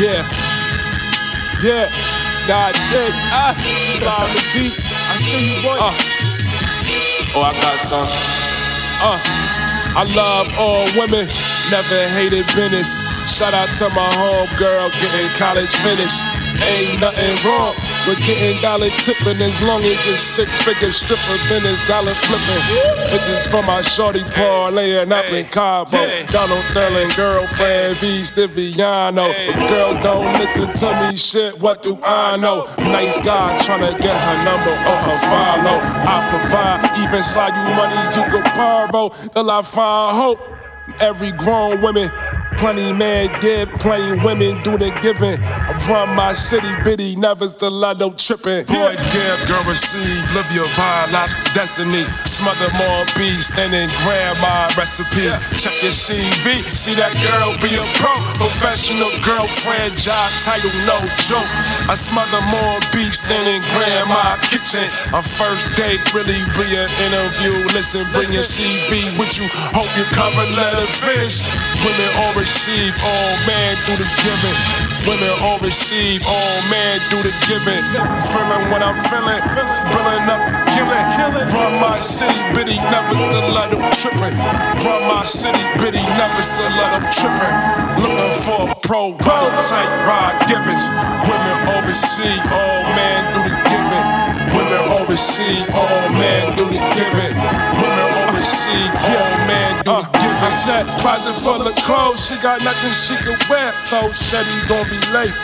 Yeah, yeah, God. Ah, see on the beat. I see you, boy. Uh. Oh, I got some. Uh, I love all women, never hated Venice. Shout out to my home girl getting college finished. Ain't nothing wrong with getting dollar tipping as long as you're six figure stripper, then it's dollar flipping. This is for my shorties parlaying up in Cabo. Donald Sterling, girlfriend, V. Stiviano. But girl, don't listen to me, shit, what do I know? Nice guy trying to get her number or her follow. I provide, even slide you money, you go borrow till I find hope. Every grown woman Plenty men give, plenty women do the giving. I run my city, bitty, never stiletto tripping. Boys give, girl receive, live your biological destiny. Smother more beats than in grandma recipe. Check your CV, see that girl be a pro. Professional girlfriend, job title, no joke. I smother more beats than in grandma's kitchen. A first date really be an interview. Listen, bring your CV with you. Hope your cover letter finish. Women always receive, all man do the giving. Women all receive, all man do the giving. Feeling what I'm feeling, spilling up, killing. Killing. From my city, bitty, never still let them tripping. From my city, bitty, never still let them tripping. Looking for a pro, pro type ride givers. Women all receive, all man do the giving. Women all receive, all man do the giving. Women all receive, all man do the giving. Said, closet full of clothes, she got nothing she can wear. Told Shetty gon' be late.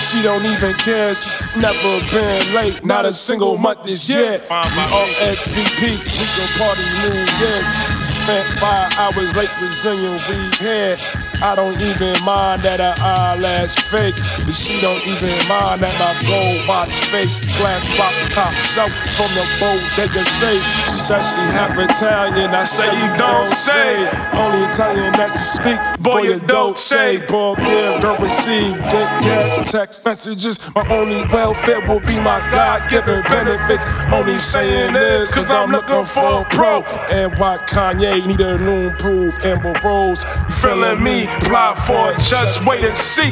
She don't even care, she's never been late. Not a single month this year. We all SVP, we can party New Year's. She spent five hours late Zillion weed hair. I don't even mind that her eyelash fake, but she don't even mind that my gold watch face glass box top shelf from the boat bodega safe. She says she half Italian, I say you don't say. Only Italian that you speak, boy you don't say. Boy give, don't receive, dick cash, text messages. My only welfare will be my God-given benefits. Only saying this, cause I'm looking for a pro. And why Kanye need a new proof, Amber Rose, you feeling me? Apply for it, just wait and see.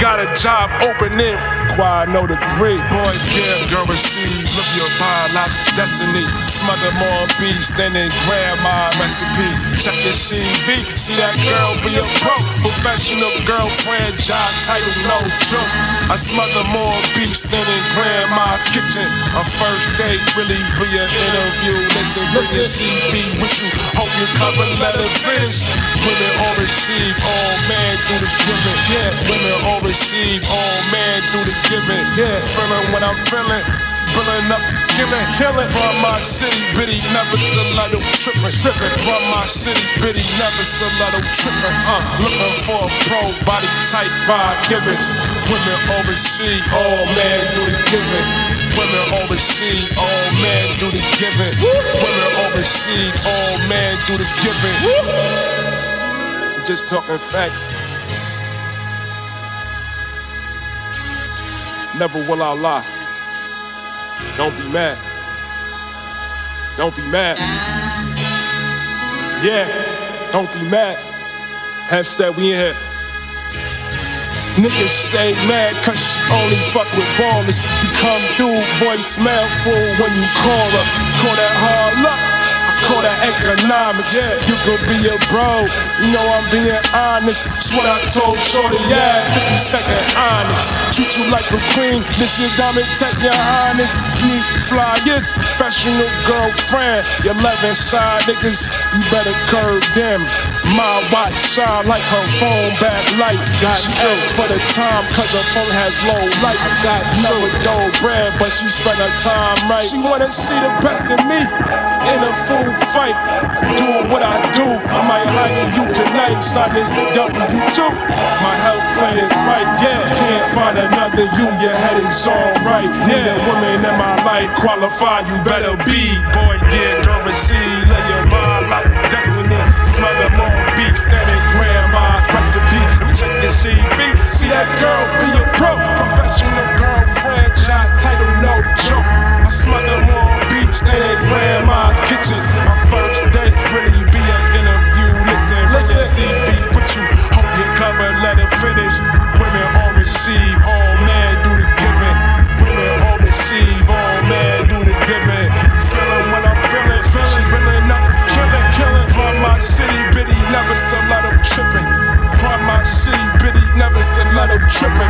Got a job opening, require no degree. Boys give, girl receive, live your biological destiny. Smother more beats than in grandma recipe. Check your CV, see that girl be a pro. Professional girlfriend, job title, no joke. I smother more beats than in grandma's kitchen. A first date really be an interview. Listen, your CV with you. Hope you cover letter finish. Women all receive, all man do the giving. Yeah, women all receive, all man do the giving. Yeah, feeling what I'm feeling, spilling up, killing, killing. From my city, bitty, never still let them tripping, tripping. From my city, bitty, never still let them tripping. Uh, looking for a pro body type vibe givers. Women all receive, all man do the giving. Women all receive, all man do the giving. Women all receive, all man do the giving. Just talking facts. Never will I lie. Don't be mad. Don't be mad. Yeah, don't be mad. Half we in here. Niggas stay mad cause she only fuck with ballers. You come through, voicemail full when you call her. Call that hard luck. Call that economics. Yeah, you could be a bro. You know I'm being honest. It's what I told Shorty, yeah. 50 second honest. Treat you like a queen. This your diamond tech, your honest. Need flyers, professional girlfriend. Your 11 side niggas, you better curb them. My watch shine like her phone backlight. Got she asks for the time cause her phone has low light. I Got never dough bread, but she spent her time right. She wanna see the best of me in a full fight. Do what I do, I might hire you tonight. Sign this W2. My health plan is right, yeah. Can't find another you, your head is alright. Need a woman in my life, qualified, you better be. Boy, get girl, receive, lay your bar like destiny. Smother more in grandma's recipe. Let me check your CV. See that girl be a pro, tripping.